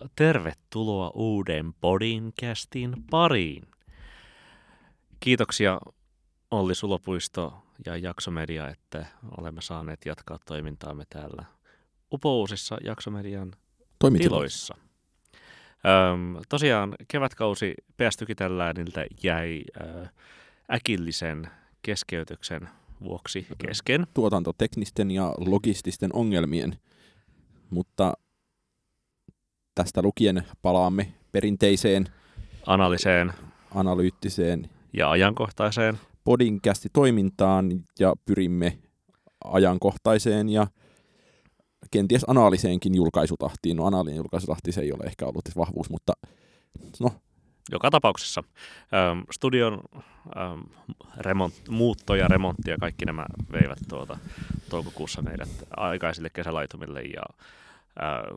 ja tervetuloa uuden podcastin pariin. Kiitoksia Olli Sulopuisto ja Jaksomedia, että olemme saaneet jatkaa toimintaamme täällä upouusissa Jaksomedian tiloissa. Öm, tosiaan kevätkausi PS-tykitällääniltä jäi ö, äkillisen keskeytyksen vuoksi kesken. Tuotantoteknisten ja logististen ongelmien, mutta tästä lukien palaamme perinteiseen Analyseen analyyttiseen ja ajankohtaiseen. podinkästi toimintaan ja pyrimme ajankohtaiseen ja kenties analiseenkin julkaisutahtiin. No analinen julkaisutahti se ei ole ehkä ollut vahvuus, mutta no, Joka tapauksessa. Öm, studion öm, remont, muutto ja remontti ja kaikki nämä veivät tuota, toukokuussa meidät aikaisille kesälaitumille ja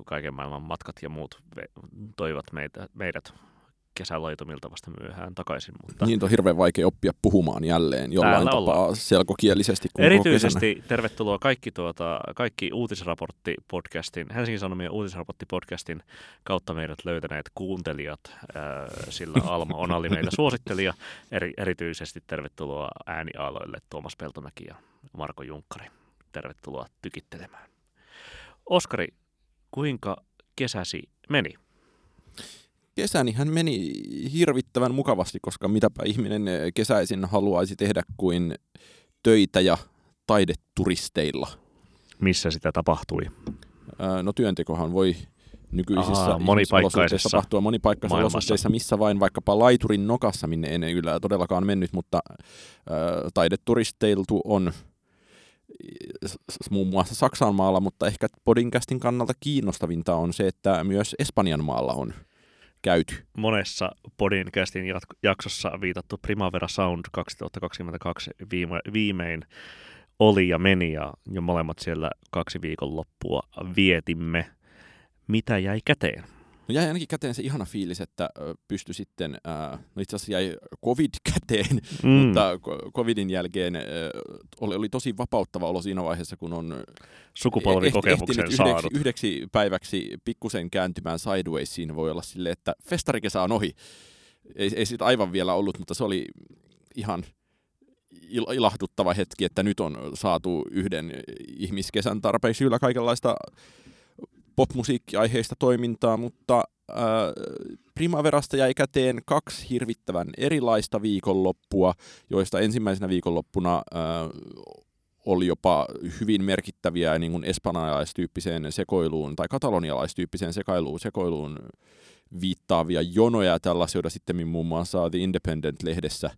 kaiken maailman matkat ja muut toivat meitä, meidät kesälaitumilta vasta myöhään takaisin. Mutta niin on hirveän vaikea oppia puhumaan jälleen jollain Täällä tapaa ollaan. selkokielisesti. Kun kesänä- Erityisesti tervetuloa kaikki, tuota, kaikki uutisraportti-podcastin, Helsingin Sanomien uutisraportti-podcastin kautta meidät löytäneet kuuntelijat, ää, sillä Alma Onali meitä suosittelija. Eri, erityisesti tervetuloa ääniaaloille Tuomas Peltomäki ja Marko Junkkari. Tervetuloa tykittelemään. Oskari, kuinka kesäsi meni? Kesänihän meni hirvittävän mukavasti, koska mitäpä ihminen kesäisin haluaisi tehdä kuin töitä ja taideturisteilla. Missä sitä tapahtui? No työntekohan voi nykyisissä monipaikkaisessa tapahtua monipaikkaisissa maailmassa. olosuhteissa, missä vain vaikkapa laiturin nokassa, minne en kyllä todellakaan mennyt, mutta ää, taideturisteiltu on muun muassa Saksan maalla, mutta ehkä Podinkästin kannalta kiinnostavinta on se, että myös Espanjan maalla on käyty. monessa jat- jaksossa viitattu Primavera Sound 2022 viime, viimein oli ja meni ja jo molemmat siellä kaksi viikonloppua vietimme. Mitä jäi käteen? No jäi ainakin käteen se ihana fiilis, että ö, pystyi sitten, no itse asiassa jäi covid käteen, Mm. mutta covidin jälkeen oli, oli tosi vapauttava olo siinä vaiheessa, kun on Sukupolvikokemuksen ehtinyt saanut. yhdeksi, yhdeksi päiväksi pikkusen kääntymään sideways, siinä voi olla silleen, että festarikesä on ohi. Ei, ei siitä aivan vielä ollut, mutta se oli ihan il- ilahduttava hetki, että nyt on saatu yhden ihmiskesän tarpeeksi yllä kaikenlaista popmusiikkiaiheista toimintaa, mutta äh, Primaverasta jäi käteen kaksi hirvittävän erilaista viikonloppua, joista ensimmäisenä viikonloppuna äh, oli jopa hyvin merkittäviä niin kuin espanjalaistyyppiseen sekoiluun tai katalonialaistyyppiseen sekailuun, sekoiluun viittaavia jonoja. Tällaisia, sitten muun muassa The Independent-lehdessä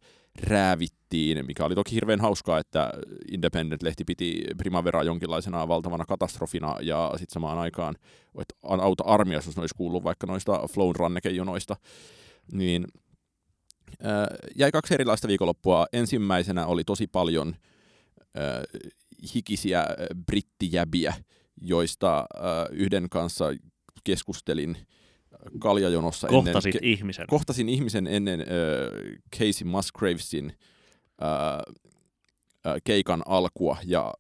räävittiin, mikä oli toki hirveän hauskaa, että Independent-lehti piti Primaveraa jonkinlaisena valtavana katastrofina ja sitten samaan aikaan, että auta armias, jos olisi kuullut vaikka noista Flown rannekejonoista, niin äh, jäi kaksi erilaista viikonloppua. Ensimmäisenä oli tosi paljon äh, hikisiä äh, brittijäbiä, joista äh, yhden kanssa keskustelin kaljajonossa Kohtasit ennen, ihmisen. kohtasin ihmisen ennen äh, Casey Musgravesin äh, keikan alkua ja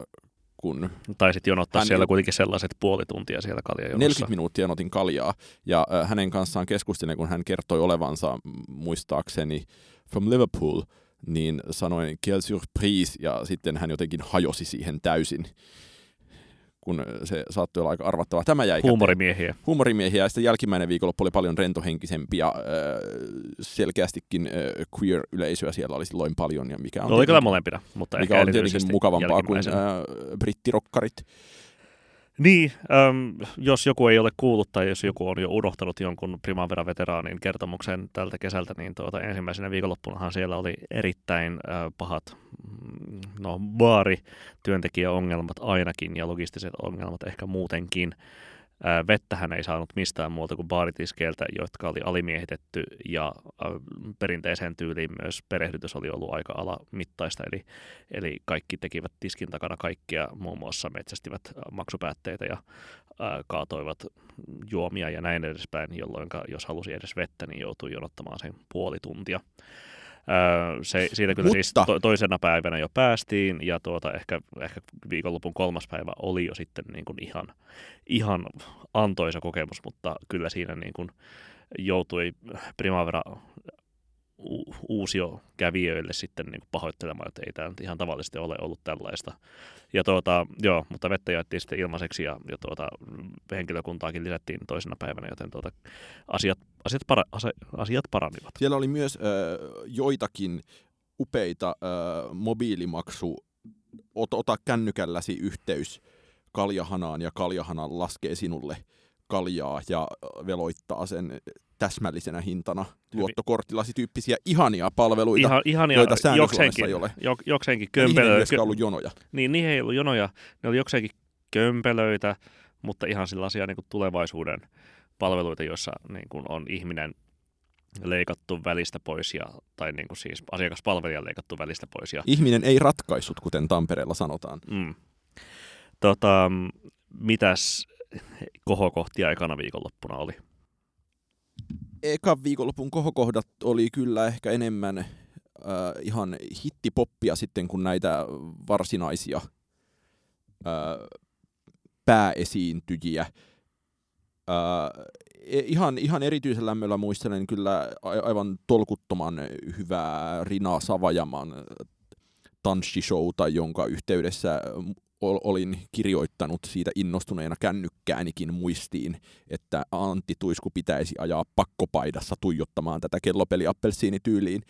kun Taisit jonottaa Hän- siellä kuitenkin sellaiset puoli tuntia siellä kaljajonossa. 40 minuuttia otin kaljaa ja äh, hänen kanssaan keskustelin, kun hän kertoi olevansa muistaakseni from Liverpool, niin sanoin quelle surprise ja sitten hän jotenkin hajosi siihen täysin, kun se saattoi olla aika arvattavaa. Tämä jäi käteen. Huumorimiehiä. huumorimiehiä ja sitten jälkimmäinen viikonloppu oli paljon rentohenkisempi ja äh, selkeästikin äh, queer-yleisöä siellä oli silloin paljon ja mikä on, Oli kyllä molempina, mutta mikä ehkä on tietenkin mukavampaa kuin äh, brittirokkarit. Niin, äm, jos joku ei ole kuullut tai jos joku on jo unohtanut jonkun Primavera-veteraanin kertomuksen tältä kesältä, niin tuota, ensimmäisenä viikonloppunahan siellä oli erittäin äh, pahat mm, no, baari-työntekijäongelmat ainakin ja logistiset ongelmat ehkä muutenkin. Ää, vettähän ei saanut mistään muuta kuin baaritiskeiltä, jotka oli alimiehitetty ja perinteiseen tyyliin myös perehdytys oli ollut aika alamittaista, eli, eli kaikki tekivät tiskin takana kaikkia, muun muassa metsästivät ää, maksupäätteitä ja ää, kaatoivat juomia ja näin edespäin, jolloin jos halusi edes vettä, niin joutui jonottamaan sen puoli tuntia. Se, siitä kyllä siis Mutta- to, toisena päivänä jo päästiin ja tuota, ehkä, ehkä viikonlopun kolmas päivä oli jo sitten niin kuin ihan, ihan antoisa kokemus, mutta kyllä siinä niin kuin joutui Primavera uusio kävijöille sitten niin kuin pahoittelemaan, että ei tämä nyt ihan tavallisesti ole ollut tällaista. Ja tuota, joo, mutta vettä jaettiin sitten ilmaiseksi ja, ja tuota, henkilökuntaakin lisättiin toisena päivänä, joten tuota, asiat, asiat, para, asiat paranivat. Siellä oli myös äh, joitakin upeita äh, mobiilimaksu, ot, ota kännykälläsi yhteys kaljahanaan ja kaljahana laskee sinulle kaljaa ja veloittaa sen täsmällisenä hintana luottokorttillasi tyyppisiä ihania palveluita, Ihan, ihania, joita jokseenkin, ei ole. jok, jokseenkin Ja niihin ei ollut jonoja. niin niihin ei ollut jonoja, ne oli jokseenkin kömpelöitä, mutta ihan sellaisia niin kuin tulevaisuuden palveluita, joissa niin kuin on ihminen leikattu välistä pois, ja, tai niin kuin siis asiakaspalvelija leikattu välistä pois. Ja, Ihminen ei ratkaissut, kuten Tampereella sanotaan. mm. tota, mitäs kohokohtia ekana viikonloppuna oli? Ekan viikonlopun kohokohdat oli kyllä ehkä enemmän äh, ihan hittipoppia sitten kuin näitä varsinaisia äh, pääesiintyjiä. Äh, e- ihan, ihan erityisen lämmöllä muistelen kyllä aivan tolkuttoman hyvää Rina Savajaman tanssishowta, jonka yhteydessä olin kirjoittanut siitä innostuneena kännykkäänikin muistiin, että Antti Tuisku pitäisi ajaa pakkopaidassa tuijottamaan tätä kellopeliappelsiinityyliin.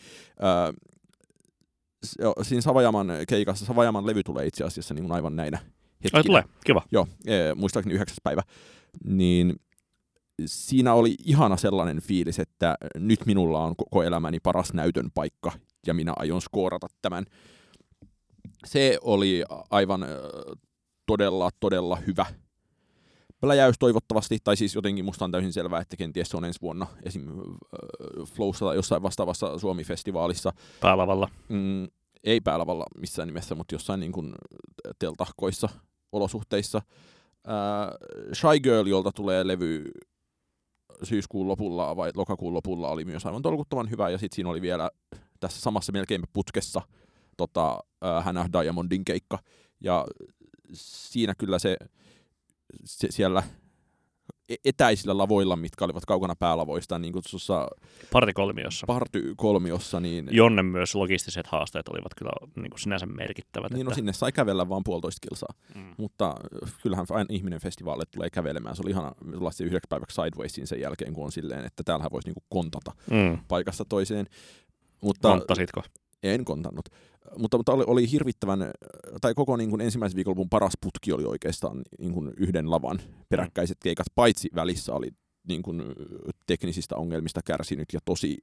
Öö, s- jo, siinä Savajaman keikassa, Savajaman levy tulee itse asiassa niin aivan näinä hetkinä. Ai, tulee, kiva. Joo, ee, muistaakseni yhdeksäs päivä. Niin siinä oli ihana sellainen fiilis, että nyt minulla on koko elämäni paras näytön paikka ja minä aion skoorata tämän. Se oli aivan todella, todella hyvä pläjäys toivottavasti, tai siis jotenkin musta on täysin selvää, että kenties se on ensi vuonna esim. ö, Flowssa tai jossain vastaavassa Suomi-festivaalissa. Päälavalla. Mm, ei päälavalla missään nimessä, mutta jossain niin kuin teltahkoissa olosuhteissa. Ää, Shy Girl, jolta tulee levy syyskuun lopulla vai lokakuun lopulla, oli myös aivan tolkuttoman hyvä. Ja sitten siinä oli vielä tässä samassa melkein putkessa tota, Hannah Diamondin keikka. Ja siinä kyllä se, se siellä e- etäisillä lavoilla, mitkä olivat kaukana päälavoista, niin kutsussa Partikolmiossa. party-kolmiossa, niin Jonne myös logistiset haasteet olivat kyllä niin kuin sinänsä merkittävät. Niin no että, sinne sai kävellä vaan puolitoista kilsaa, mm. mutta äh, kyllähän aina ihminen festivaalille tulee kävelemään. Se oli ihana tulla se yhdeksi päiväksi Sidewaysiin sen jälkeen, kun on silleen, että täällähän voisi niinku kontata Mm. paikasta toiseen. Mutta Konttasitko? en kontannut. Mutta, mutta oli, oli hirvittävän, tai koko niin kuin ensimmäisen viikonlopun paras putki oli oikeastaan niin kuin yhden lavan peräkkäiset keikat, paitsi välissä oli niin kuin teknisistä ongelmista kärsinyt ja tosi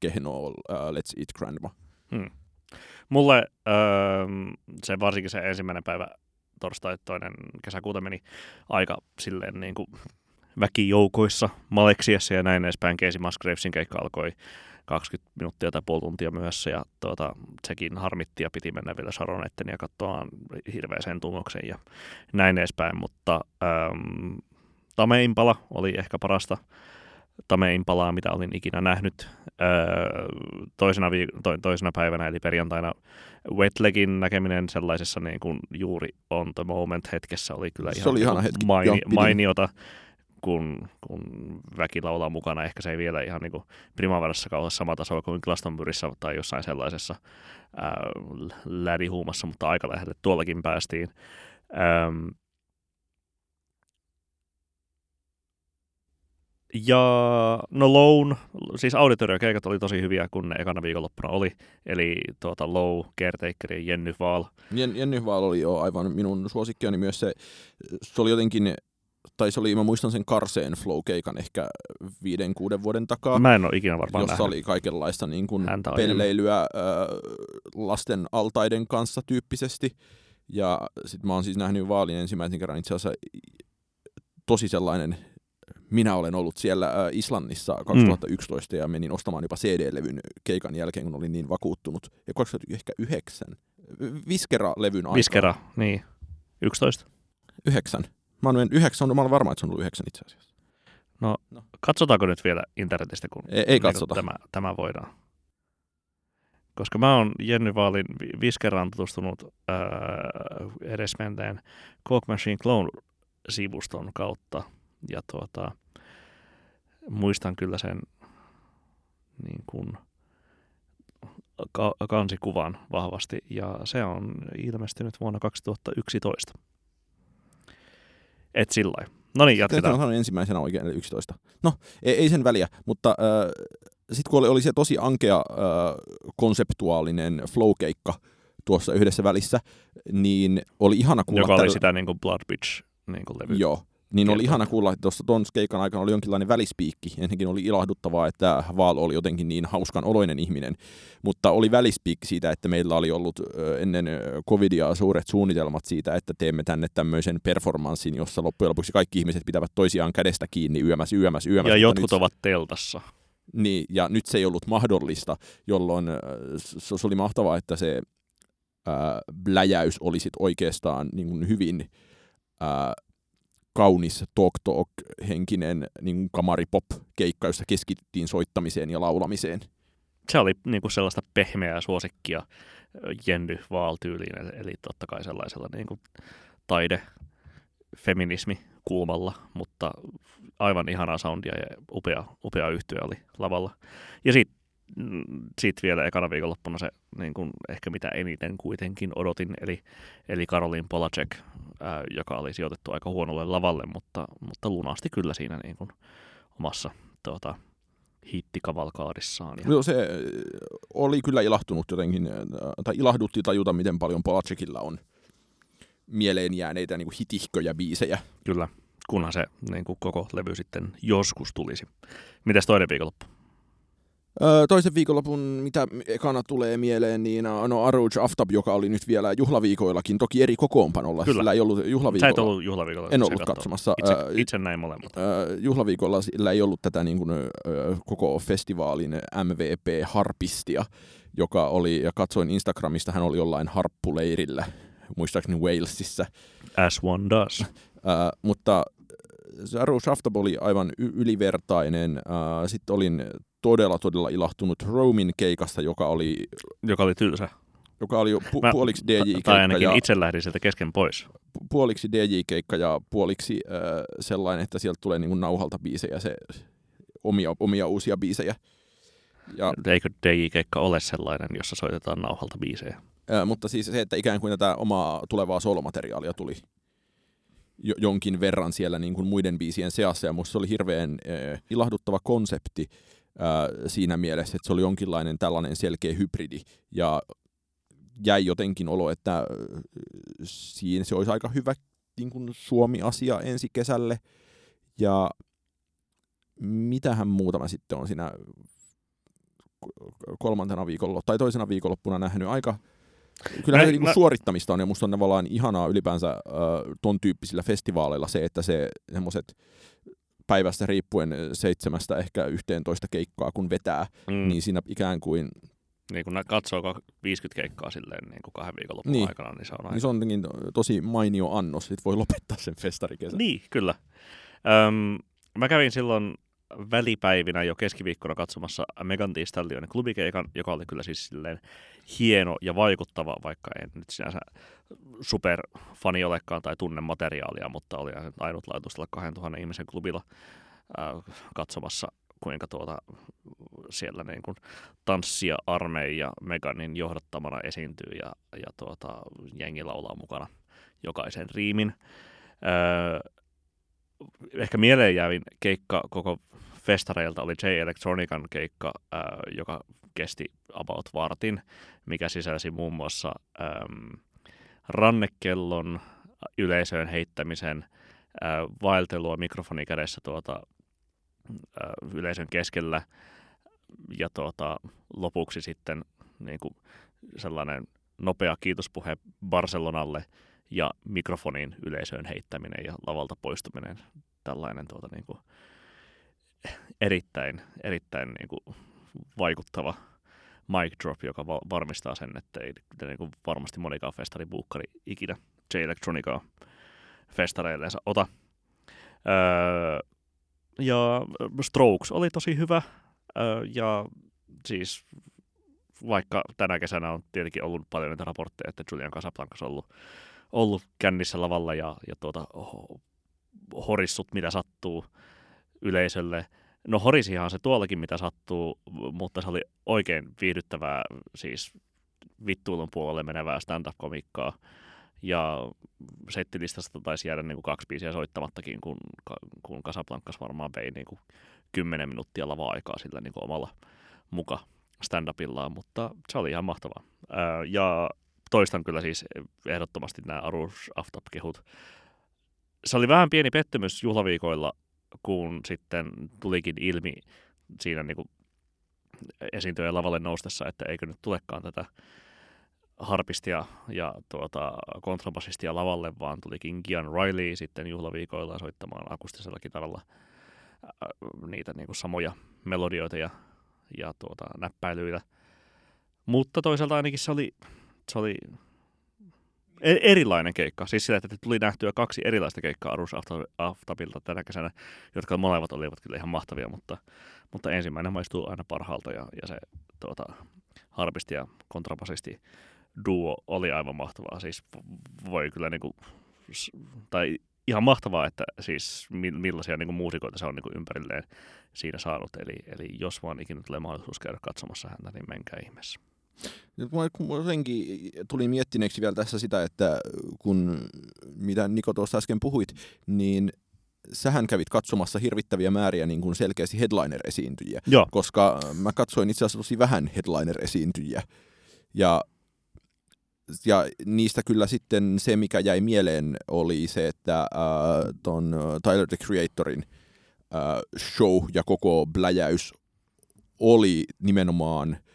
kehno uh, Let's Eat Grandma. Mm. Mulle öö, se varsinkin se ensimmäinen päivä torstai toinen kesäkuuta meni aika silleen niin kuin väkijoukoissa Maleksiassa ja näin edespäin. Casey Musgravesin keikka alkoi 20 minuuttia tai puoli tuntia myöhässä ja tuota, sekin harmitti ja piti mennä vielä Sharonetten ja katsoa hirveäseen tungoksen ja näin edespäin, mutta ähm, Tame Impala oli ehkä parasta Tame Impalaa, mitä olin ikinä nähnyt. Öö, toisena, viik- to- toisena päivänä, eli perjantaina Wetlegin näkeminen sellaisessa niin kuin juuri on the moment hetkessä oli kyllä Se ihan oli niin ihana hetki. maini- Joo, mainiota, kun, kun väki laulaa mukana. Ehkä se ei vielä ihan niin Primaverassa ole sama taso kuin Glastonburyssa tai jossain sellaisessa ää, mutta aika lähelle tuollakin päästiin. Ähm, Ja no Lown, siis auditoriokeikat oli tosi hyviä, kun ne ekana viikonloppuna oli. Eli tuota Low, Caretaker ja Jenny Vaal. Jen, Jenny Vaal oli jo aivan minun suosikkiani myös se, se oli jotenkin, tai se oli, mä muistan sen Karseen Flow-keikan ehkä viiden, kuuden vuoden takaa, Mä en ole ikinä varmaan jossa nähnyt. oli kaikenlaista niin kuin pelleilyä äh, lasten altaiden kanssa tyyppisesti. Ja sitten mä oon siis nähnyt Vaalin ensimmäisen kerran itse asiassa tosi sellainen, minä olen ollut siellä Islannissa 2011 mm. ja menin ostamaan jopa CD-levyn keikan jälkeen, kun olin niin vakuuttunut. Ja 2009, Viskera-levyn aikaa. Viskera, niin. 11. Yhdeksän. Mä olen, yhdeksän, mä olen varma, että se on ollut yhdeksän itse asiassa. Katsotaanko nyt vielä internetistä, kun Ei, ei niin kun katsota. Tämä, tämä voidaan. koska mä oon Jenny Vaalin viskeraan tutustunut ää, edesmenteen Coke Machine Clone-sivuston kautta. Ja tuota, muistan kyllä sen niin kuin, ka- kansikuvan vahvasti, ja se on ilmestynyt vuonna 2011. Et sillä No niin, jatketaan. Tämä on ensimmäisenä oikein, eli 11. No, ei, ei sen väliä, mutta äh, sitten kun oli, oli se tosi ankea äh, konseptuaalinen flow-keikka tuossa yhdessä välissä, niin oli ihana kuulla... Joka oli tällä... sitä niin kuin Blood Bitch niin kuin levy. Joo, niin oli ihana kuulla, että tuossa tuon keikan aikana oli jonkinlainen välispiikki. Ensinnäkin oli ilahduttavaa, että Vaal oli jotenkin niin hauskan oloinen ihminen, mutta oli välispiikki siitä, että meillä oli ollut ennen covidia suuret suunnitelmat siitä, että teemme tänne tämmöisen performanssin, jossa loppujen lopuksi kaikki ihmiset pitävät toisiaan kädestä kiinni yömäs, yömäs, yömäs. Ja jotkut nyt... ovat teltassa. Niin, ja nyt se ei ollut mahdollista, jolloin se oli mahtavaa, että se ää, bläjäys oli sit oikeastaan niin hyvin ää, kaunis talk talk henkinen niin kamaripop-keikka, jossa keskityttiin soittamiseen ja laulamiseen. Se oli niin kuin sellaista pehmeää suosikkia Jenny Vaal-tyyliin, eli totta kai sellaisella niin kuin taide, feminismi kulmalla, mutta aivan ihanaa soundia ja upea, upea yhtyö oli lavalla. Ja sitten mm, sit vielä ekana viikonloppuna se niin kuin ehkä mitä eniten kuitenkin odotin, eli, eli Karolin Polacek ää, joka oli sijoitettu aika huonolle lavalle, mutta, mutta lunasti kyllä siinä niin kuin omassa tuota, hittikavalkaadissaan. Ja... Joo, se oli kyllä ilahtunut jotenkin, tai ilahdutti tajuta, miten paljon Polacekilla on mieleen jääneitä niin kuin hitihköjä biisejä. Kyllä, kunhan se niin kuin koko levy sitten joskus tulisi. Mitäs toinen viikonloppu? Öö, toisen viikonlopun, mitä ekana tulee mieleen, niin no Aruj Aftab, joka oli nyt vielä juhlaviikoillakin, toki eri kokoonpanolla. Kyllä. Sillä ei ollut juhlaviikolla. Sä et ollut juhlaviikolla. En ollut katsomassa. Itse, itse näin molemmat. Öö, juhlaviikolla sillä ei ollut tätä niin kuin, öö, koko festivaalin MVP-harpistia, joka oli, ja katsoin Instagramista, hän oli jollain harppuleirillä, muistaakseni Walesissa. As one does. Öö, mutta Aruj Aftab oli aivan ylivertainen. Sitten olin todella, todella ilahtunut Romin keikasta, joka oli... Joka oli tylsä. Joka oli pu- Mä, puoliksi DJ-keikka. Tai ainakin ja, itse lähdin sieltä kesken pois. Pu- puoliksi DJ-keikka ja puoliksi äh, sellainen, että sieltä tulee niin nauhalta biisejä, se, omia, omia uusia biisejä. Ja, Eikö DJ-keikka ole sellainen, jossa soitetaan nauhalta biisejä? Äh, mutta siis se, että ikään kuin tätä omaa tulevaa solomateriaalia tuli jo, jonkin verran siellä niin kuin muiden biisien seassa, ja musta se oli hirveän äh, ilahduttava konsepti, siinä mielessä, että se oli jonkinlainen tällainen selkeä hybridi ja jäi jotenkin olo, että siinä se olisi aika hyvä niin kuin Suomi-asia ensi kesälle. Ja mitähän muuta mä sitten on siinä kolmantena viikolla tai toisena viikonloppuna nähnyt. Aika Kyllä niin suorittamista on ja musta on tavallaan ihanaa ylipäänsä äh, ton tyyppisillä festivaaleilla se, että se semmoiset päivästä riippuen seitsemästä ehkä yhteentoista keikkaa, kun vetää, mm. niin siinä ikään kuin... Niin kun katsoo 50 keikkaa silleen niin kuin kahden viikonlopun niin. aikana, niin se on aika... Niin se on tosi mainio annos, sit voi lopettaa sen festarikesän. Niin, kyllä. Öm, mä kävin silloin välipäivinä jo keskiviikkona katsomassa Megan Thee Stallionin klubikeikan, joka oli kyllä siis silleen hieno ja vaikuttava, vaikka en nyt sinänsä superfani olekaan tai tunne materiaalia, mutta oli ainutlaatuisella 2000 ihmisen klubilla äh, katsomassa, kuinka tuota, siellä niin kuin tanssia armeija Meganin johdattamana esiintyy ja, ja tuota, jengi laulaa mukana jokaisen riimin. Öö, ehkä mieleen jäävin keikka koko festareilta oli J Electronican keikka, äh, joka kesti about vartin, mikä sisälsi muun muassa ähm, rannekellon yleisöön heittämisen, äh, vaeltelua mikrofoni kädessä tuota, äh, yleisön keskellä ja tuota, lopuksi sitten niin kuin sellainen nopea kiitospuhe Barcelonalle ja mikrofonin yleisöön heittäminen ja lavalta poistuminen. Tällainen tuota, niin kuin, erittäin, erittäin niin kuin, vaikuttava mic drop, joka va- varmistaa sen, että ei niin kuin varmasti monikaan festaribuukkari ikinä J-Electronicaa festareilleensa ota. Öö, ja Strokes oli tosi hyvä, öö, ja siis vaikka tänä kesänä on tietenkin ollut paljon näitä raportteja, että Julian Casablancas on ollut, ollut kännissä lavalla ja, ja tuota, horissut mitä sattuu yleisölle. No horisihan se tuollakin mitä sattuu, mutta se oli oikein viihdyttävää, siis vittuilun puolelle menevää stand-up-komikkaa. Ja settilistasta taisi jäädä niin kuin kaksi biisiä soittamattakin, kun, kun Casablancas varmaan vei niin kuin 10 minuuttia lava-aikaa sillä niin kuin omalla muka stand-upillaan, mutta se oli ihan mahtavaa. Ää, ja toistan kyllä siis ehdottomasti nämä Arush Aftap-kehut. Se oli vähän pieni pettymys juhlaviikoilla, kun sitten tulikin ilmi siinä niin kuin esiintyjän lavalle noustessa, että eikö nyt tulekaan tätä harpistia ja tuota, kontrabasistia lavalle, vaan tulikin Gian Riley sitten juhlaviikoilla soittamaan akustisella kitaralla niitä niin kuin samoja melodioita ja, ja tuota, näppäilyitä. Mutta toisaalta ainakin se oli, se oli erilainen keikka. Siis sillä, että tuli nähtyä kaksi erilaista keikkaa Arus Aftabilta tänä kesänä, jotka molemmat olivat kyllä ihan mahtavia, mutta, mutta ensimmäinen maistuu aina parhaalta ja, ja se tuota, harpisti ja kontrabasisti duo oli aivan mahtavaa. Siis voi kyllä niin kuin, tai ihan mahtavaa, että siis millaisia niin kuin, muusikoita se on niin kuin, ympärilleen siinä saanut. Eli, eli jos vaan ikinä tulee mahdollisuus käydä katsomassa häntä, niin menkää ihmeessä. Nyt jotenkin tuli miettineeksi vielä tässä sitä, että kun mitä Niko tuossa äsken puhuit, niin sähän kävit katsomassa hirvittäviä määriä niin kuin selkeästi headliner-esiintyjiä, Joo. koska mä katsoin itse asiassa tosi vähän headliner-esiintyjiä. Ja ja niistä kyllä sitten se, mikä jäi mieleen, oli se, että äh, ton Tyler the Creatorin äh, show ja koko bläjäys oli nimenomaan äh,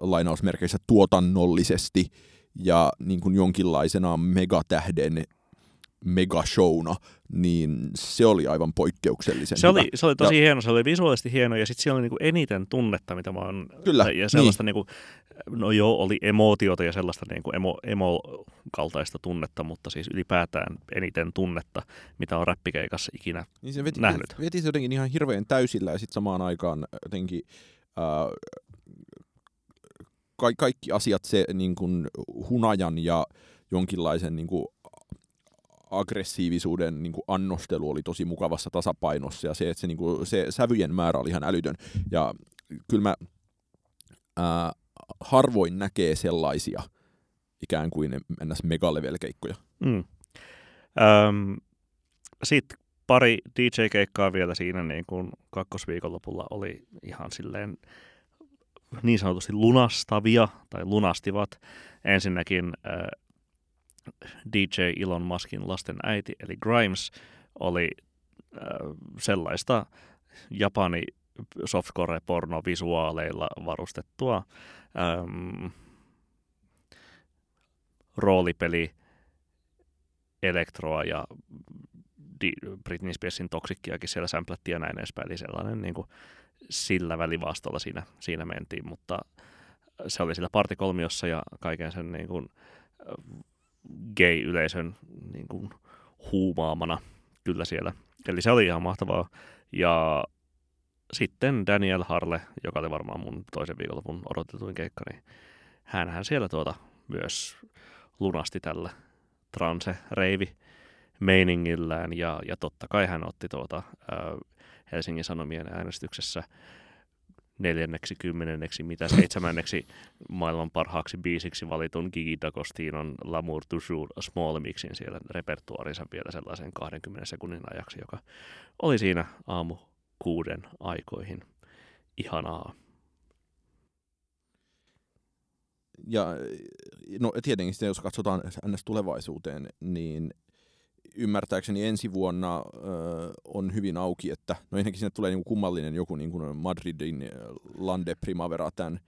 lainausmerkeissä tuotannollisesti ja niin kuin jonkinlaisena megatähden megashowna, niin se oli aivan poikkeuksellisen se hyvä. Oli, se oli tosi ja, hieno, se oli visuaalisesti hieno ja sitten siellä oli niinku eniten tunnetta, mitä mä oon... Kyllä, Ja sellaista niin. niinku, no joo, oli emootiota ja sellaista niinku emo, emo-kaltaista tunnetta, mutta siis ylipäätään eniten tunnetta, mitä on räppikeikassa ikinä niin se veti, nähnyt. Veti se jotenkin ihan hirveän täysillä ja sitten samaan aikaan jotenkin... Äh, ka- kaikki asiat, se niin kuin hunajan ja jonkinlaisen niin kuin aggressiivisuuden niin kuin annostelu oli tosi mukavassa tasapainossa ja se, että se, niin kuin, se sävyjen määrä oli ihan älytön. Ja kyllä mä ää, harvoin näkee sellaisia ikään kuin mennäs megalevel-keikkoja. Mm. Öm, Sitten pari DJ-keikkaa vielä siinä niin kuin kakkosviikonlopulla oli ihan silleen niin sanotusti lunastavia tai lunastivat. Ensinnäkin äh, DJ Elon Muskin lasten äiti, eli Grimes, oli äh, sellaista Japani softcore-pornovisuaaleilla varustettua ähm, roolipeli elektroa ja Britney Spearsin toksikkiakin siellä sämplättiin ja näin edespäin. Eli sellainen niin kuin, sillä välivaastolla siinä, siinä mentiin, mutta se oli sillä partikolmiossa ja kaiken sen niin kuin, gay-yleisön niin kuin, huumaamana kyllä siellä. Eli se oli ihan mahtavaa. Ja sitten Daniel Harle, joka oli varmaan mun toisen viikonlopun odotetuin keikka, niin hänhän siellä tuota myös lunasti tällä transe-reivi meiningillään ja, ja totta kai hän otti tuota, ää, Helsingin Sanomien äänestyksessä neljänneksi, kymmenenneksi, mitä seitsemänneksi maailman parhaaksi biisiksi valitun Gigi D'Agostinon L'amour toujours small mixin siellä repertuarinsa vielä sellaisen 20 sekunnin ajaksi, joka oli siinä aamu kuuden aikoihin. Ihanaa. Ja no tietenkin sitten, jos katsotaan ns. tulevaisuuteen, niin ymmärtääkseni ensi vuonna ö, on hyvin auki, että no ennenkin sinne tulee niinku kummallinen joku niinku Madridin Lande Primavera tämän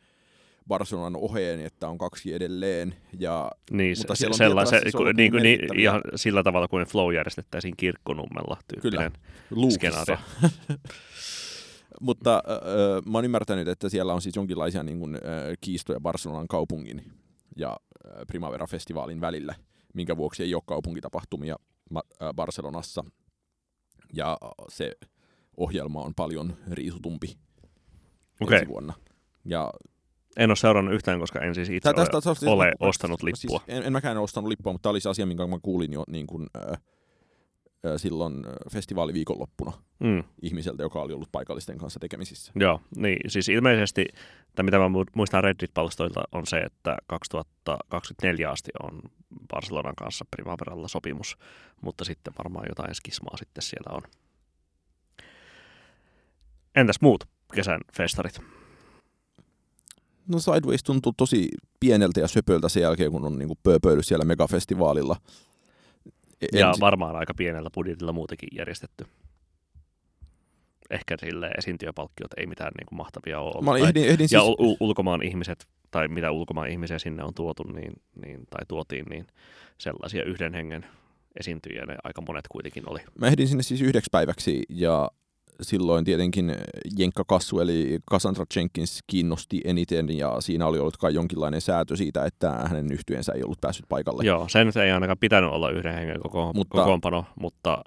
Barcelonan oheen, että on kaksi edelleen. Ja, niin, mutta se, sellaisen, niin, kuin, niin, ihan sillä tavalla kuin Flow järjestettäisiin kirkkonummella tyyppinen Kyllä, skenaario. mutta äh, mä oon ymmärtänyt, että siellä on siis jonkinlaisia niin kuin, äh, kiistoja Barcelonan kaupungin ja äh, Primavera-festivaalin välillä, minkä vuoksi ei ole kaupunkitapahtumia Barcelonassa. Ja se ohjelma on paljon riisutumpi okay. ensi vuonna. Ja En ole seurannut yhtään, koska en siis itse tästä- ole, tästä- ole mä- ostanut lippua. Siis en, en mäkään ole ostanut lippua, mutta tämä oli se asia, minkä mä kuulin jo niin kuin, äh, äh, silloin festivaaliviikonloppuna Mm. ihmiseltä, joka oli ollut paikallisten kanssa tekemisissä. Joo, niin siis ilmeisesti, tai mitä mä mu- muistan Reddit-palstoilta, on se, että 2024 asti on Barcelonan kanssa Primaveralla sopimus, mutta sitten varmaan jotain skismaa sitten siellä on. Entäs muut kesän festarit? No Sideways tuntuu tosi pieneltä ja söpöltä sen jälkeen, kun on niin kuin pööpöily siellä megafestivaalilla. En, Ja varmaan aika pienellä budjetilla muutenkin järjestetty. Ehkä sille esiintyjäpalkkiot ei mitään niin kuin mahtavia ole. mä ehdin, ehdin ja siis, ul- ulkomaan ihmiset, tai mitä ulkomaan ihmisiä sinne on tuotu, niin, niin, tai tuotiin, niin sellaisia yhden hengen esiintyjiä ne aika monet kuitenkin oli. mä ehdin sinne siis yhdeksi päiväksi ja silloin tietenkin Jenkka Kassu eli Cassandra Jenkins kiinnosti eniten ja siinä oli ollut kai jonkinlainen säätö siitä, että hänen yhtyensä ei ollut päässyt paikalle. Joo, se nyt ei ainakaan pitänyt olla yhden hengen koko, Mutta- kokoonpano, mutta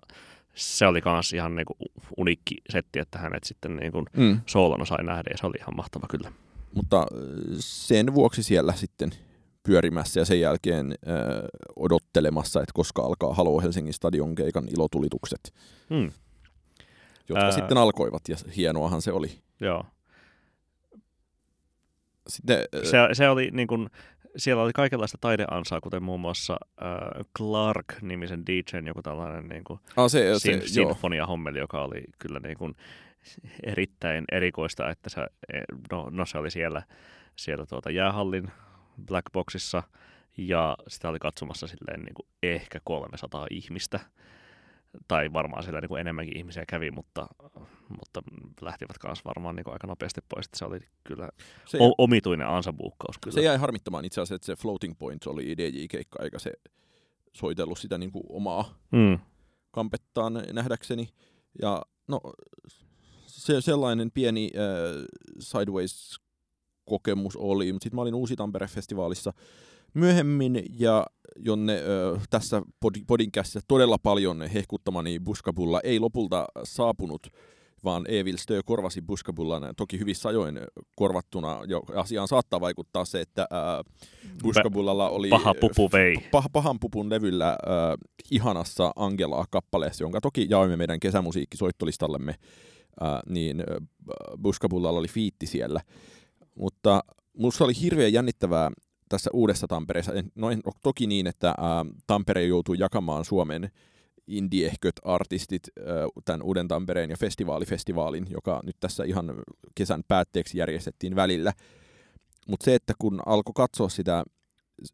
se oli myös ihan niinku uniikki setti, että hänet sitten niinku Mm, soolona sai nähdä ja se oli ihan mahtava kyllä. mutta äh, sen vuoksi siellä sitten pyörimässä ja sen jälkeen äh, odottelemassa, että koska alkaa Halo Helsingin stadion keikan ilotulitukset, Hmm, jotka Ää. sitten alkoivat ja hienoahan se oli. joo. Sitten, Se, se oli niin kuin, siellä oli kaikenlaista taideansaa, kuten muun muassa äh, Clark-nimisen DJn joku tällainen niin kuin, ah, se, se, sin- joo. sinfonia-hommeli, joka oli kyllä niin kuin, erittäin erikoista, että se, no, no se oli siellä, siellä tuota jäähallin Black Boxissa ja sitä oli katsomassa silleen niin kuin ehkä 300 ihmistä. Tai varmaan siellä niin kuin enemmänkin ihmisiä kävi, mutta, mutta lähtivät kanssa varmaan niin kuin aika nopeasti pois. Että se oli kyllä Se, o- omituinen ansabuukkaus kyllä. se jäi harmittamaan itse asiassa, että se Floating Point oli DJ-keikka, eikä se soitellut sitä niin kuin omaa Mm. kampettaan nähdäkseni. Ja no, se, sellainen pieni äh, Sideways-kokemus oli, mutta sitten mä olin Uusi Tampere-festivaalissa myöhemmin, ja jonne äh, tässä pod- podcastissa todella paljon hehkuttamani Buskabulla ei lopulta saapunut, vaan Evil Stö korvasi Buskabullan toki hyvissä ajoin korvattuna. Jo asiaan saattaa vaikuttaa se, että äh, Buskabullalla oli Paha pupu vei. pah- pahan pupun levyllä äh, ihanassa Angelaa-kappaleessa, jonka toki jaoimme meidän kesämusiikkisoittolistallemme, niin äh, Buskabullalla oli fiitti siellä. Mutta minusta oli hirveän jännittävää tässä uudessa Tampereessa. No toki niin, että äh, Tampere joutuu jakamaan Suomen indiehköt artistit äh, tämän uuden Tampereen ja festivaalifestivaalin, joka nyt tässä ihan kesän päätteeksi järjestettiin välillä. Mutta se, että kun alkoi katsoa sitä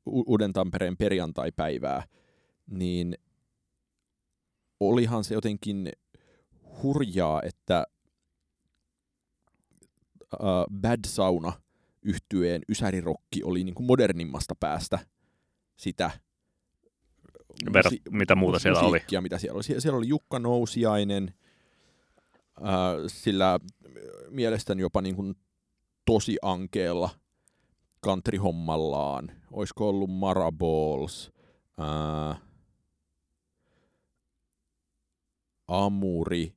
Uuden Tampereen perjantai-päivää, niin olihan se jotenkin hurjaa, että uh, Bad Sauna yhtyeen Ysärirokki oli niin kuin modernimmasta päästä sitä Verrat, mitä muuta siellä oli. mitä siellä oli. Sie- Siellä oli Jukka Nousiainen, äh, sillä mielestäni jopa niin kuin tosi ankeella country-hommallaan. Olisiko ollut Mara Balls, äh, Amuri,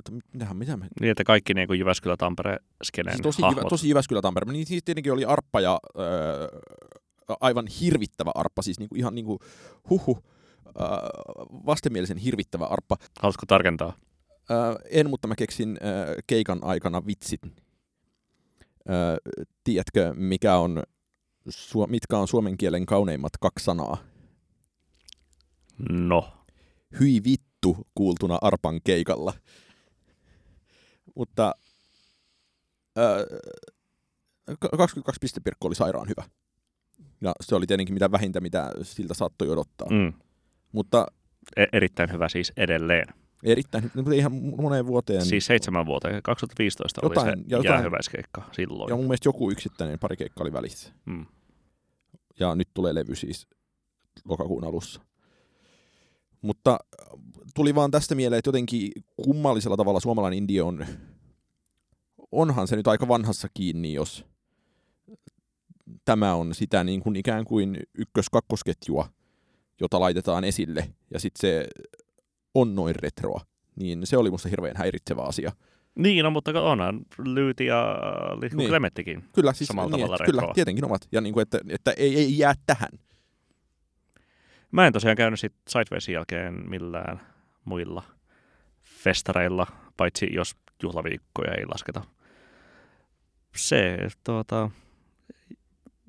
mutta mit- mitähän, mitä mä... Niin, että kaikki niin kuin Jyväskylä, Tampere, Skeneen Siis tosi, hahmot. Jyvä, tosi Jyväskylä Tampere. Niin siis tietenkin oli Arppa ja äh, aivan hirvittävä Arppa, siis niinku, ihan niinku huhu, äh, vastenmielisen hirvittävä Arppa. Haluatko tarkentaa? Äh, en, mutta mä keksin äh, keikan aikana vitsit. Äh, tiedätkö, mikä on, su- mitkä on suomen kielen kauneimmat kaksi sanaa? No. Hyi vittu kuultuna Arpan keikalla. Mutta äh, 22 pistepirkko oli sairaan hyvä. Ja se oli tietenkin mitä vähintä, mitä siltä saattoi odottaa. Mm. Mutta E- erittäin hyvä siis edelleen. erittäin, mutta ihan moneen vuoteen. Siis seitsemän vuoteen, 2015 Jotain- oli se jotain- jäähyväiskeikka silloin. Ja mun mielestä joku yksittäinen pari keikka oli välissä. Mm. Ja nyt tulee levy siis lokakuun alussa. Mutta äh, tuli vaan tästä mieleen, että jotenkin kummallisella tavalla suomalainen indie on, onhan se nyt aika vanhassa kiinni, jos tämä on sitä niin kuin ikään kuin ykkös-kakkosketjua, jota laitetaan esille, ja sitten se on noin retroa. Niin se oli musta hirveän häiritsevä asia. Niin, no, mutta onhan Lyyti ja Lihku Niin. Klemettikin. Kyllä, siis, Samalla niin, tavalla että, kyllä, retroa. tietenkin ovat. Ja niin kuin, että, että ei, ei jää tähän. Mä en tosiaan käynyt sit Sidewaysin jälkeen millään muilla festareilla, paitsi jos juhlaviikkoja ei lasketa. Se, tuota,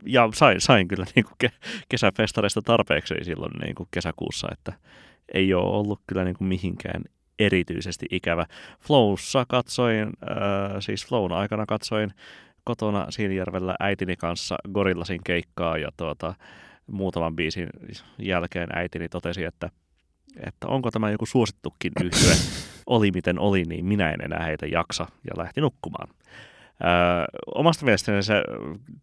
ja sain, sain kyllä niin kuin ke, kesäfestareista tarpeeksi silloin niin kuin kesäkuussa, että ei ole ollut kyllä niin kuin mihinkään erityisesti ikävä. Flowssa katsoin, äh, siis Flown aikana katsoin kotona Siinijärvellä äitini kanssa Gorillasin keikkaa ja tuota, muutaman biisin jälkeen äitini totesi, että, että onko tämä joku suosittukin yhtye. Oli miten oli, niin minä en enää heitä jaksa ja lähti nukkumaan. Öö, omasta mielestäni se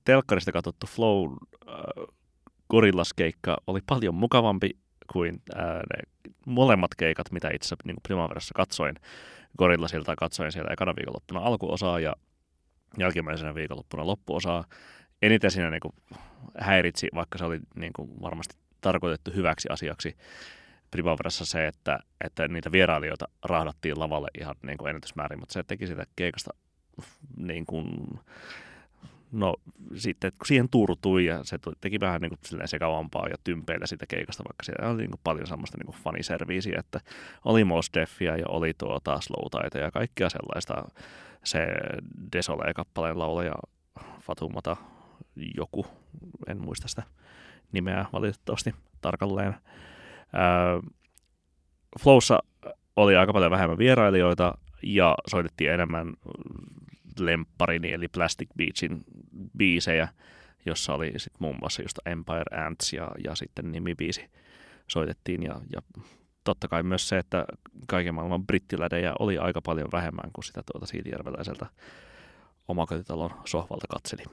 telkkarista katsottu Flow äh, Gorillas-keikka oli paljon mukavampi kuin äh, ne molemmat keikat, mitä itse niin Primaverassa katsoin. Gorillasilta katsoin siellä ekana viikonloppuna alkuosaa ja jälkimmäisenä viikonloppuna loppuosaa. Eniten siinä niin kuin häiritsi, vaikka se oli niin kuin varmasti tarkoitettu hyväksi asiaksi Primaverassa se, että, että niitä vierailijoita rahdattiin lavalle ihan niin kuin ennätysmäärin, mutta se teki sitä keikasta niin kuin, no sitten kun siihen turtui ja se teki vähän niin kuin sekavampaa ja tympeillä sitä keikasta, vaikka siellä oli niin kuin paljon semmoista niin kuin faniserviisiä, että oli Mos Defia ja oli tuota Slowtaita ja kaikkea sellaista. Se Desolé-kappaleen laulaja Fatumata joku, en muista sitä nimeä valitettavasti tarkalleen. Ää, Flowssa oli aika paljon vähemmän vierailijoita ja soitettiin enemmän lempparini eli Plastic Beachin biisejä, jossa oli sit muun muassa just Empire Ants ja, ja sitten nimibiisi soitettiin ja, ja totta kai myös se, että kaiken maailman brittilädejä oli aika paljon vähemmän kuin sitä tuota Siitijärveläiseltä omakotitalon sohvalta katseli.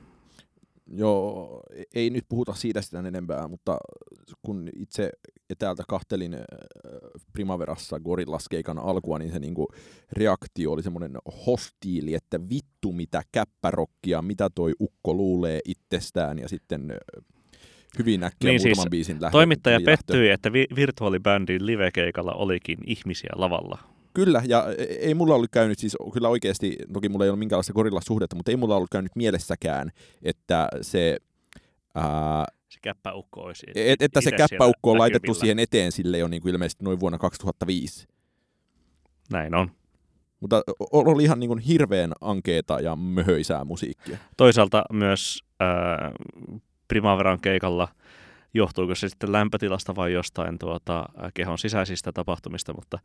Joo, ei nyt puhuta siitä sitä enempää, mutta kun itse etäältä kahtelin Primaverassa Gorillas-keikan alkua, niin se niinku reaktio oli semmoinen hostiili, että vittu mitä käppärokkia, mitä toi ukko luulee itsestään, ja sitten hyvin äkkiä Niin muutaman siis biisin lähtö. Toimittaja lähtö. pettyi, että vi- virtuaalibändin livekeikalla olikin ihmisiä lavalla. Kyllä, ja ei mulla ollut käynyt siis kyllä oikeasti, toki mulla ei ollut minkäänlaista Gorillas-suhdetta, mutta ei mulla ollut käynyt mielessäkään, että se... Ää, Se käppäukko olisi Et, että se käppäukko on laitettu näkyvillä. siihen eteen sille jo niin kuin ilmeisesti noin vuonna 2005. Näin on. Mutta oli ihan niin kuin hirveän ankeeta ja möhöisää musiikkia. Toisaalta myös äh, Primaveran keikalla, johtuuko se sitten lämpötilasta vai jostain tuota, äh, kehon sisäisistä tapahtumista, mutta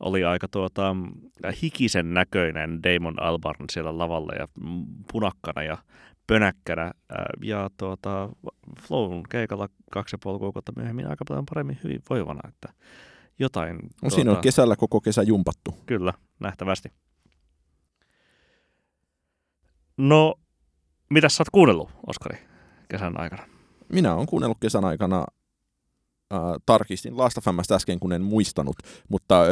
oli aika tuota, äh, hikisen näköinen Damon Albarn siellä lavalla ja mm, punakkana ja pönäkkänä. Äh, ja tuota, Flown keikalla kaksi ja puoli kuukautta myöhemmin aika paljon paremmin hyvin voivana, että jotain... No, siinä on kesällä koko kesä jumpattu. Kyllä, nähtävästi. No, mitä sä oot kuunnellut, Oskari, kesän aikana? Minä olen kuunnellut kesän aikana, äh, tarkistin Last Us äsken, kun en muistanut, mutta äh,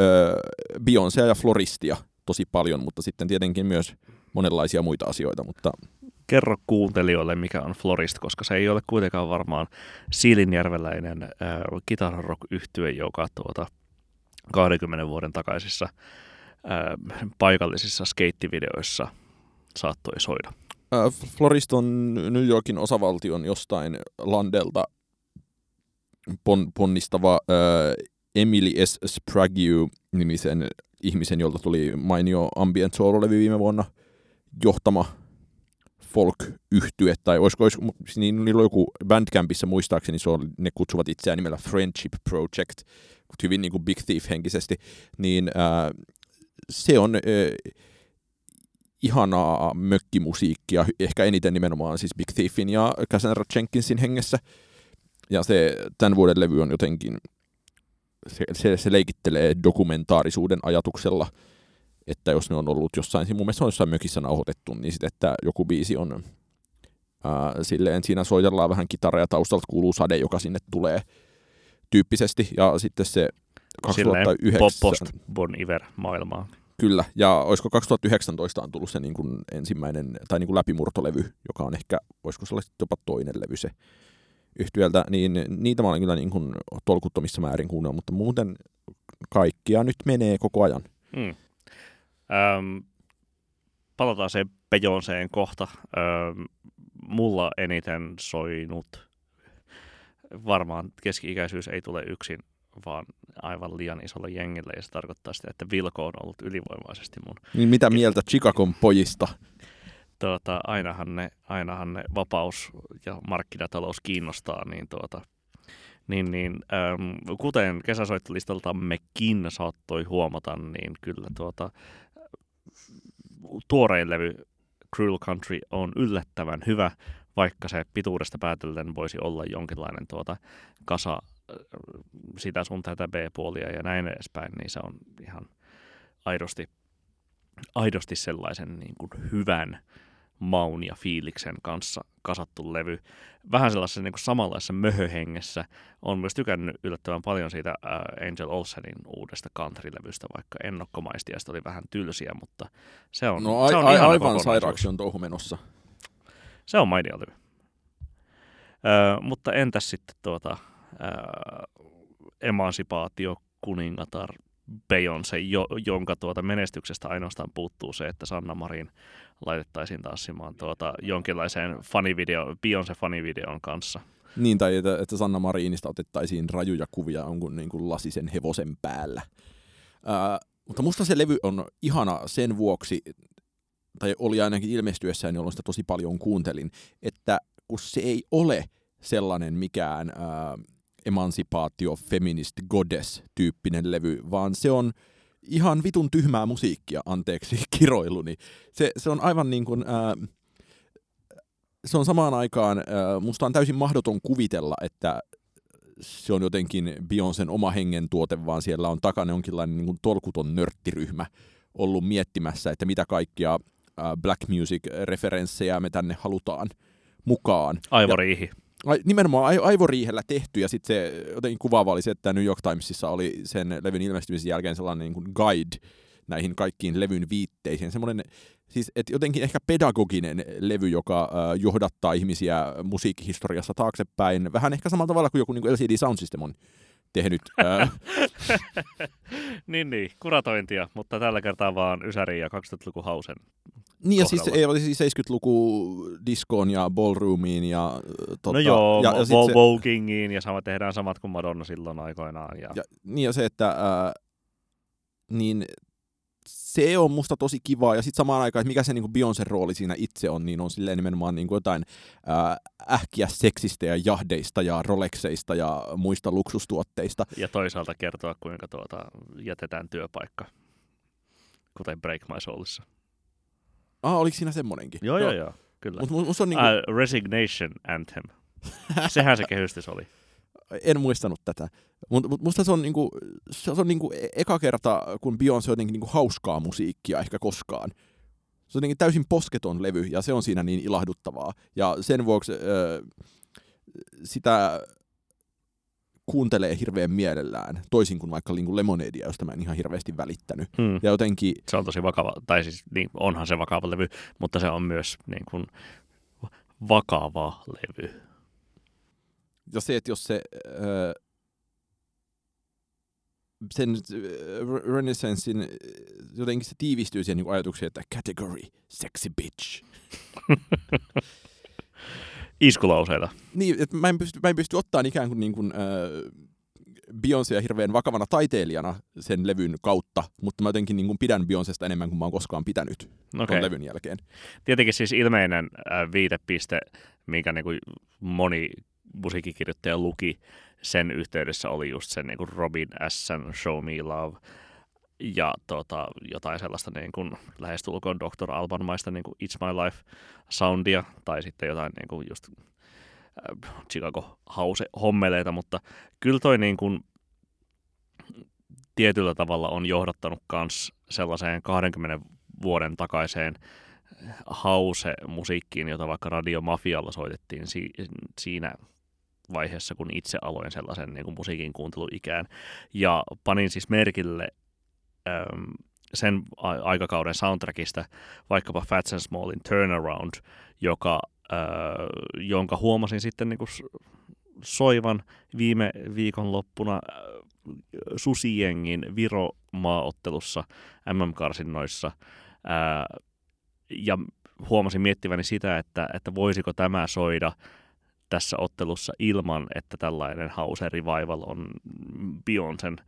Beyoncéa ja Floristia tosi paljon, mutta sitten tietenkin myös monenlaisia muita asioita, mutta Kerro kuuntelijoille, mikä on Florist, koska se ei ole kuitenkaan varmaan Siilinjärveläinen äh, kitararock yhtye joka tuota 20 vuoden takaisissa äh, paikallisissa skeittivideoissa saattoi soida. Äh, Florist on New Yorkin osavaltion jostain landelta pon, ponnistava äh, Emily S. Sprague-nimisen ihmisen, jolta tuli mainio ambient soololevy viime vuonna johtama folk yhtye tai olisiko, olisiko niin niillä on joku Bandcampissa muistaakseni, se on, ne kutsuvat itseään nimellä Friendship Project, hyvin niin kuin Big Thief-henkisesti, niin äh, se on äh, ihanaa mökkimusiikkia, ehkä eniten nimenomaan siis Big Thiefin ja Cassandra Jenkinsin hengessä. Ja se tämän vuoden levy on jotenkin, se, se, se leikittelee dokumentaarisuuden ajatuksella, että jos ne on ollut jossain, mun mielestä se on jossain mökissä nauhoitettu, niin sitten, että joku biisi on ää, silleen, siinä soitellaan vähän kitaraa ja taustalta kuuluu sade, joka sinne tulee tyyppisesti. Ja sitten se Silleen 2009... post Bon Iver maailmaa. Kyllä, ja olisiko 2019 on tullut se niin kuin ensimmäinen, tai niin kuin läpimurtolevy, joka on ehkä, olisiko se jopa toinen levy se yhtiöltä, niin niitä mä olen kyllä niin kuin tolkuttomissa määrin kuunnellut, mutta muuten kaikkia nyt menee koko ajan. Mm. Ähm, palataan se Beyoncéen kohta. Öö, mulla eniten soinut, varmaan keski-ikäisyys ei tule yksin, vaan aivan liian isolla jengillä, ja se tarkoittaa sitä, että Vilko on ollut ylivoimaisesti mun. Niin mitä mieltä Chicagon pojista? Tuota, ainahan, ne, ainahan ne vapaus ja markkinatalous kiinnostaa, niin tuota, niin, niin ähm, kuten kesäsoittolistaltammekin saattoi huomata, niin kyllä tuota, tuorein levy Cruel Country on yllättävän hyvä, vaikka se pituudesta päätellen voisi olla jonkinlainen tuota kasa sitä sun tätä B-puolia ja näin edespäin, niin se on ihan aidosti, aidosti sellaisen niin kuin hyvän maun ja fiiliksen kanssa kasattu levy. Vähän sellaisessa niin kuin samanlaisessa möhöhengessä. On myös tykännyt yllättävän paljon siitä äh, Angel Olsenin uudesta country-levystä, vaikka ennokkomaisesti ja oli vähän tylsiä, mutta se on, no, se on a, ihana aivan sairaaksi on touhu menossa. Se on mainio levy. Ö, mutta entäs sitten tuota, ö, emansipaatio kuningatar Beyoncé, jo, jonka tuota menestyksestä ainoastaan puuttuu se, että Sanna Marin laitettaisiin tanssimaan tuota jonkinlaiseen fanivideo, Beyoncé-fanivideon kanssa. Niin, tai että, että Sanna Marinista otettaisiin rajuja kuvia jonkun niin kuin lasisen hevosen päällä. Ää, mutta musta se levy on ihana sen vuoksi, tai oli ainakin ilmestyessään, jolloin sitä tosi paljon kuuntelin, että kun se ei ole sellainen mikään ää, emansipaatio, feminist, goddess-tyyppinen levy, vaan se on ihan vitun tyhmää musiikkia, anteeksi kiroiluni. Se, se on aivan niin kuin, ää, se on samaan aikaan, ää, musta on täysin mahdoton kuvitella, että se on jotenkin Beyoncén oma hengen tuote, vaan siellä on takana jonkinlainen niin kuin tolkuton nörttiryhmä ollut miettimässä, että mitä kaikkia black music-referenssejä me tänne halutaan mukaan. Aivoriihi. Ja, nimenomaan aivoriihellä tehty, ja sitten se jotenkin kuvaava oli se, että New York Timesissa oli sen levyn ilmestymisen jälkeen sellainen niin kuin guide näihin kaikkiin levyn viitteisiin. Semmoinen, siis että jotenkin ehkä pedagoginen levy, joka äh, johdattaa ihmisiä musiikkihistoriassa taaksepäin. Vähän ehkä samalla tavalla kuin joku niin kuin LCD Sound System on tehnyt. Niin, niin, kuratointia, mutta tällä kertaa vaan Ysäri ja 2000-luku Hausen niin ja siis ei oli siis 70-luku diskoon ja ballroomiin ja... Tota, no joo, ja, ja vo- Vogingiin ja sama tehdään samat kuin Madonna silloin aikoinaan. Ja... Ja, niin ja se, että ää, niin se on musta tosi kivaa, ja sitten samaan aikaan, että mikä se niin Beyoncé rooli siinä itse on, niin on silleen nimenomaan niin kuin jotain ää, ähkiä seksistä ja jahdeista ja Rolexeista ja muista luksustuotteista. Ja toisaalta kertoa, kuinka tuota jätetään työpaikka, kuten Break My Soulissa. Ah, oliko siinä semmonenkin? Joo, joo, joo, kyllä. Mut, mut, on niinku... uh, Resignation Anthem. Sehän se kehystys oli. En muistanut tätä. Mutta mut musta se on, niinku, se on niinku e- eka kerta, kun Beyoncé on jotenkin niinku hauskaa musiikkia ehkä koskaan. Se on jotenkin täysin posketon levy, ja se on siinä niin ilahduttavaa. Ja sen vuoksi öö, sitä kuuntelee hirveän mielellään, toisin kuin vaikka niin Lemonadea, josta mä en ihan hirveästi välittänyt. Hmm. Ja jotenkin... Se on tosi vakava, tai siis niin, onhan se vakava levy, mutta se on myös niin kuin, vakava levy. Ja se, että jos se... Öö, sen Renaissancein, jotenkin se tiivistyy siihen niin ajatukseen, että category, sexy bitch. iskulauseita. Niin, että mä en pysty, mä en pysty ottaa ikään kuin, niin kuin äh, Beyoncéa hirveän vakavana taiteilijana sen levyn kautta, mutta mä jotenkin niin kuin pidän Beyoncésta enemmän kuin mä oon koskaan pitänyt okay. levyn jälkeen. Tietenkin siis ilmeinen äh, viitepiste, minkä niin kuin moni musiikkikirjoittaja luki sen yhteydessä oli just sen niin kuin Robin S. Show Me Love ja tota, jotain sellaista niin kuin lähestulkoon Dr. Alban-maista niin kuin It's My Life soundia tai sitten jotain niin kuin just äh, Chicago House-hommeleita, mutta kyllä toi niin kuin tietyllä tavalla on johdattanut kans sellaiseen 20 vuoden takaiseen house-musiikkiin, jota vaikka Radio Mafialla soitettiin si- siinä vaiheessa, kun itse aloin sellaisen niin kuin musiikin kuunteluikään. Ja panin siis merkille sen aikakauden soundtrackista vaikkapa Fats and Smallin Turnaround, joka, jonka huomasin sitten niin kuin soivan viime viikonloppuna Susiengin Viro-maaottelussa MM-karsinnoissa ja huomasin miettiväni sitä, että, että voisiko tämä soida tässä ottelussa ilman, että tällainen House Revival on Beyoncén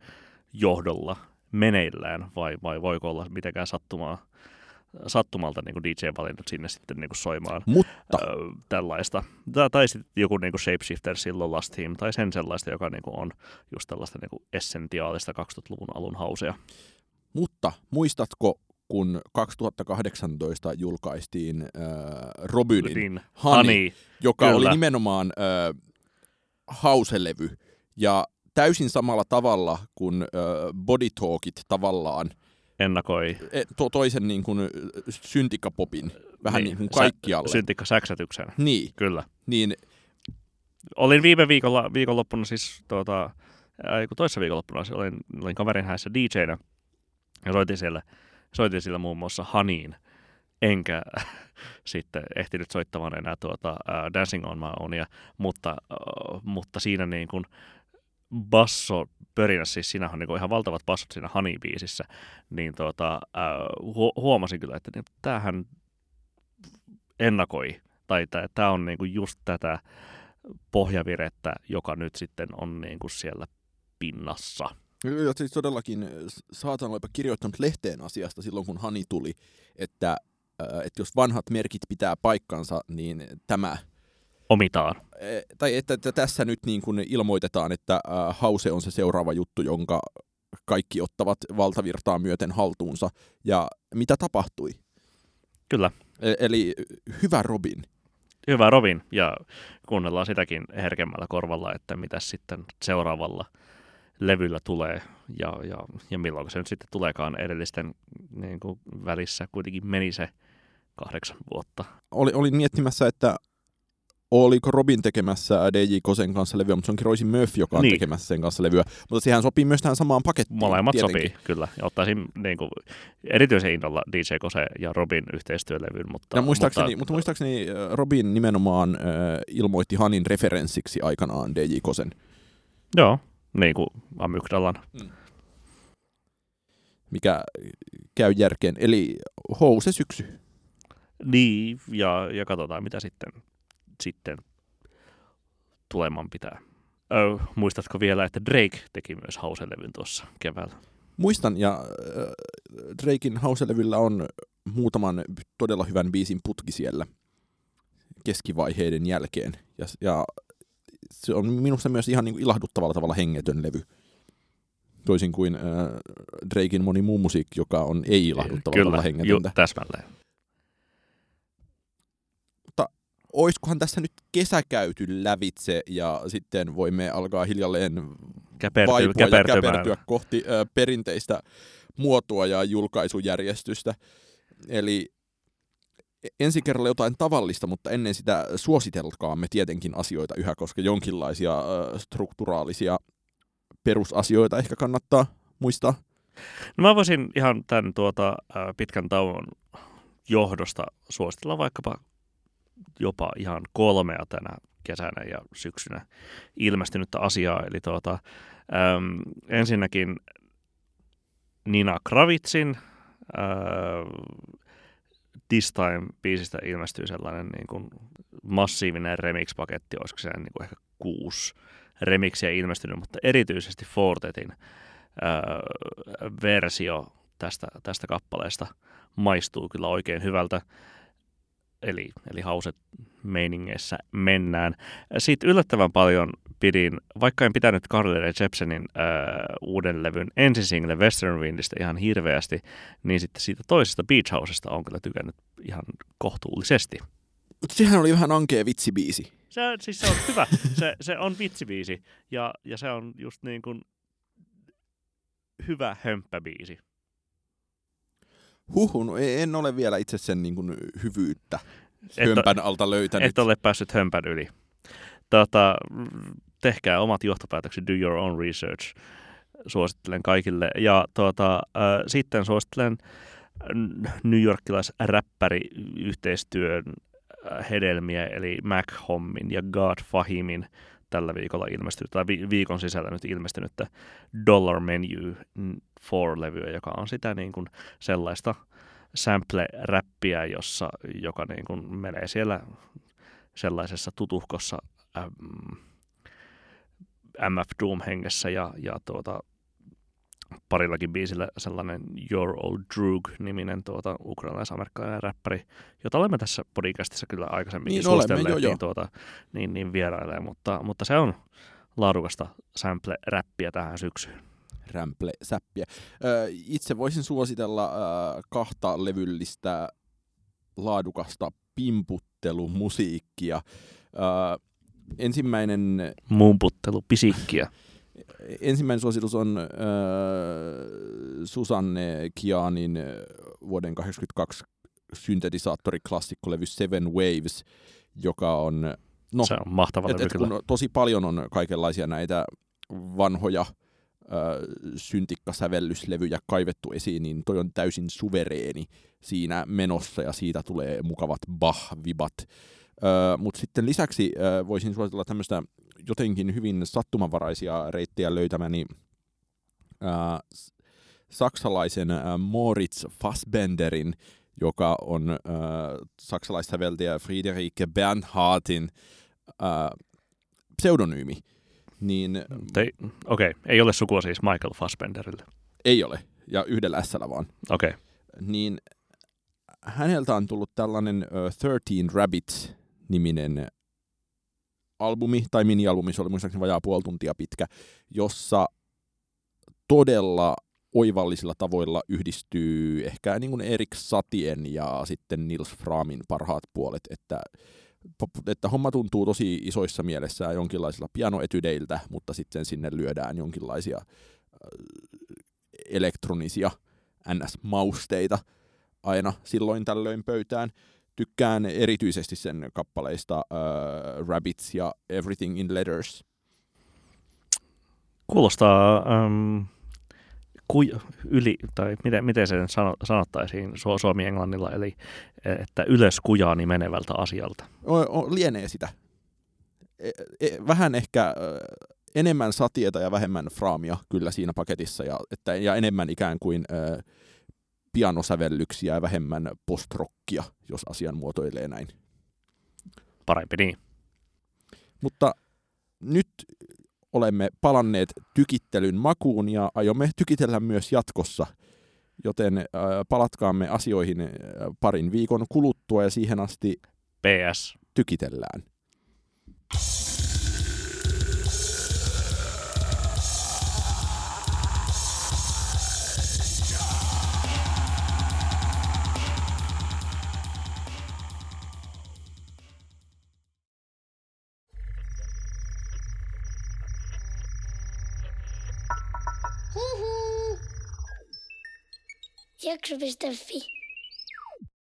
johdolla meneillään, vai, vai voiko olla mitenkään sattumaa, sattumalta niin DJ valinnut sinne sitten niin kuin soimaan Mutta ö, tällaista. Tai, tai sitten joku niin kuin Shapeshifter silloin Last Team, tai sen sellaista, joka niin kuin on just tällaista niin kuin essentiaalista 2000-luvun alun hausea. Mutta muistatko, kun 2018 julkaistiin äh, Robinin Niin, Honey, Honey. joka kyllä. oli nimenomaan äh, hauselevy, ja täysin samalla tavalla kuin äh, Body Talkit tavallaan ennakoi e, to, toisen niin kuin, syntikapopin vähän niin, niin kuin kaikkialle. Sä, syntikka säksätyksen. niin, Kyllä. niin Olin viime viikolla, viikonloppuna siis, tuota, äh, toissa viikonloppuna siis olin, olin kaverin häissä DJnä ja soitin siellä, soitin siellä muun muassa Haniin, enkä sitten ehtinyt soittamaan enää tuota, uh, Dancing on My Ownia, mutta, uh, mutta siinä niin kuin basso pörinä, siis siinä on niin ihan valtavat bassot siinä Honey-biisissä, niin tuota, hu- huomasin kyllä, että niin, tämähän ennakoi, tai tämä on niin kuin just tätä pohjavirettä, joka nyt sitten on niin kuin siellä pinnassa. Ja siis todellakin saatan olipa kirjoittanut lehteen asiasta silloin, kun Hani tuli, että, äh, että jos vanhat merkit pitää paikkansa, niin tämä, Omitaan. äh, tai että, että tässä nyt niin kuin ilmoitetaan, että Hause on se seuraava juttu, jonka kaikki ottavat valtavirtaa myöten haltuunsa. Ja mitä tapahtui? Kyllä. E- eli hyvä Robin. Hyvä Robin, ja kuunnellaan sitäkin herkemmällä korvalla, että mitä sitten seuraavalla levyllä tulee, ja, ja, ja milloin se nyt sitten tuleekaan edellisten niin kuin välissä. Kuitenkin meni se kahdeksan vuotta. Oli, olin miettimässä, että oliko Robin tekemässä DJ Kosen kanssa levyä, mutta se onkin Roisin Murphy, joka on Niin. tekemässä sen kanssa levyä. Mutta sehän sopii myös tähän samaan pakettiin. Molemmat tietenkin. sopii, kyllä. Ja ottaisin niin kuin, erityisen innolla DJ Kose ja Robin yhteistyölevyn, mutta... Ja muistaakseni, mutta, mutta, muistaakseni Robin nimenomaan äh, ilmoitti Hanin referenssiksi aikanaan DJ Kosen, Joo, niin kuin Amygdalan. mikä käy järkeen. Eli house syksy. Niin, ja, ja katsotaan mitä sitten, sitten tuleman pitää. Ö, muistatko vielä, että Drake teki myös hauselevyn tuossa keväällä? Muistan, ja äh, Drakein house-levyllä on muutaman todella hyvän biisin putki siellä keskivaiheiden jälkeen. Ja, ja se on minusta myös ihan niin kuin ilahduttavalla tavalla hengetön levy. Toisin kuin äh, Drakein moni muu musiikki, joka on ei-ilahduttavalla tavalla Kyllä, ju, hengetöntä. täsmälleen. Oiskohan tässä nyt kesä käyty lävitse ja sitten voimme alkaa hiljalleen Käpertyy, vaipua ja käpertyä kohti ö, perinteistä muotoa ja julkaisujärjestystä. Eli e- ensi kerralla jotain tavallista, mutta ennen sitä suositelkaamme tietenkin asioita yhä, koska jonkinlaisia ö, strukturaalisia perusasioita ehkä kannattaa muistaa. No mä voisin ihan tämän tuota, pitkän tauon johdosta suositella vaikkapa jopa ihan kolmea tänä kesänä ja syksynä ilmestynyttä asiaa. Eli tuota, äm, ensinnäkin Nina Kravitsin äh, This Time-biisistä ilmestyy sellainen niin kuin massiivinen remix-paketti, olisiko se niin kuin ehkä kuusi remixiä ilmestynyt, mutta erityisesti Fortetin äh, versio tästä, tästä kappaleesta maistuu kyllä oikein hyvältä. Eli, eli hauset meiningeissä mennään. Siitä yllättävän paljon pidin, vaikka en pitänyt Carly Rae Jepsenin äh, uuden levyn ensisingle Western Windistä ihan hirveästi, niin sitten siitä toisesta Beach Housesta on kyllä tykännyt ihan kohtuullisesti. Mutta sehän oli vähän ankea vitsibiisi. Se, siis se on hyvä. Se, se on vitsibiisi ja, ja se on just niin kuin hyvä hömppäbiisi. Huhun, no en ole vielä itse sen niin kuin hyvyyttä Et, hömpän alta löytänyt. et ole päässyt hömpän yli. Tota, tehkää omat johtopäätökset, do your own research. Suosittelen kaikille. Ja tuota, äh, sitten suosittelen New Yorkilais-räppäri yhteistyön äh, hedelmiä, eli Mac Hommin ja God Fahimin tällä viikolla ilmestynyt, tai vi- viikon sisällä nyt ilmestynyttä Dollar Menu 4-levyä, joka on sitä niin kuin sellaista sample-räppiä, jossa, joka niin kuin menee siellä sellaisessa tutuhkossa ähm, MF Doom hengessä ja, ja tuota, parillakin biisillä sellainen Your Old Droog-niminen tuota, ukrainalais-amerikkalainen räppäri, jota olemme tässä podcastissa kyllä aikaisemmin Niin olemme, joo, niin, tuota, niin, niin vierailee, mutta, mutta se on laadukasta sample-räppiä tähän syksyyn. rämple-säppiä. Itse voisin suositella kahta levyllistä laadukasta pimputtelumusiikkia. Ensimmäinen, Mumputtelu, pisikkiä. Ensimmäinen suositus on ö, Susanne Kianin ö, vuoden 1982 syntetisaattoriklassikkolevy Seven Waves, joka on no, se on mahtava et, et kyllä. kun tosi paljon on kaikenlaisia näitä vanhoja ö, syntikkasävellyslevyjä kaivettu esiin, niin toi on täysin suvereeni siinä menossa ja siitä tulee mukavat bah-vibat. Mutta sitten lisäksi voisin suositella tämmöistä jotenkin hyvin sattumanvaraisia reittejä löytämäni saksalaisen Moritz Fassbenderin, joka on ö, saksalaissäveltäjä Friederike Bernhardin ö, pseudonyymi. Niin Te- Okei, okay. ei ole sukua siis Michael Fassbenderille. ei ole, ja yhdellä s vaan. Okei, okay. Niin häneltä on tullut tällainen ö, 13 Rabbits-niminen albumi, tai mini-albumi, se oli muistaakseni vajaa puoli tuntia pitkä, jossa todella oivallisilla tavoilla yhdistyy ehkä niin kuin Erik Satien ja sitten Nils Framin parhaat puolet, että, että homma tuntuu tosi isoissa mielessä jonkinlaisilla pianoetydeiltä, mutta sitten sinne lyödään jonkinlaisia äh, elektronisia NS-mausteita aina silloin tällöin pöytään. Tykkään erityisesti sen kappaleista uh, Rabbits ja Everything in Letters. kuulostaa um, kuj, yli, tai miten, miten se nyt sano, sanottaisiin su, suomi-englannilla, eli että ylös kujaani menevältä asialta. O, o, lienee sitä. E, e, vähän ehkä ö, enemmän satieta ja vähemmän fraamia kyllä siinä paketissa, ja, että, ja enemmän ikään kuin ö, pianosävellyksiä ja vähemmän postrockia, jos asian muotoilee näin. Parempi niin. Mutta nyt olemme palanneet tykittelyn makuun ja aiomme tykitellä myös jatkossa. Joten äh, palatkaamme asioihin äh, parin viikon kuluttua ja siihen asti PS. tykitellään. jak, żebyś delfin.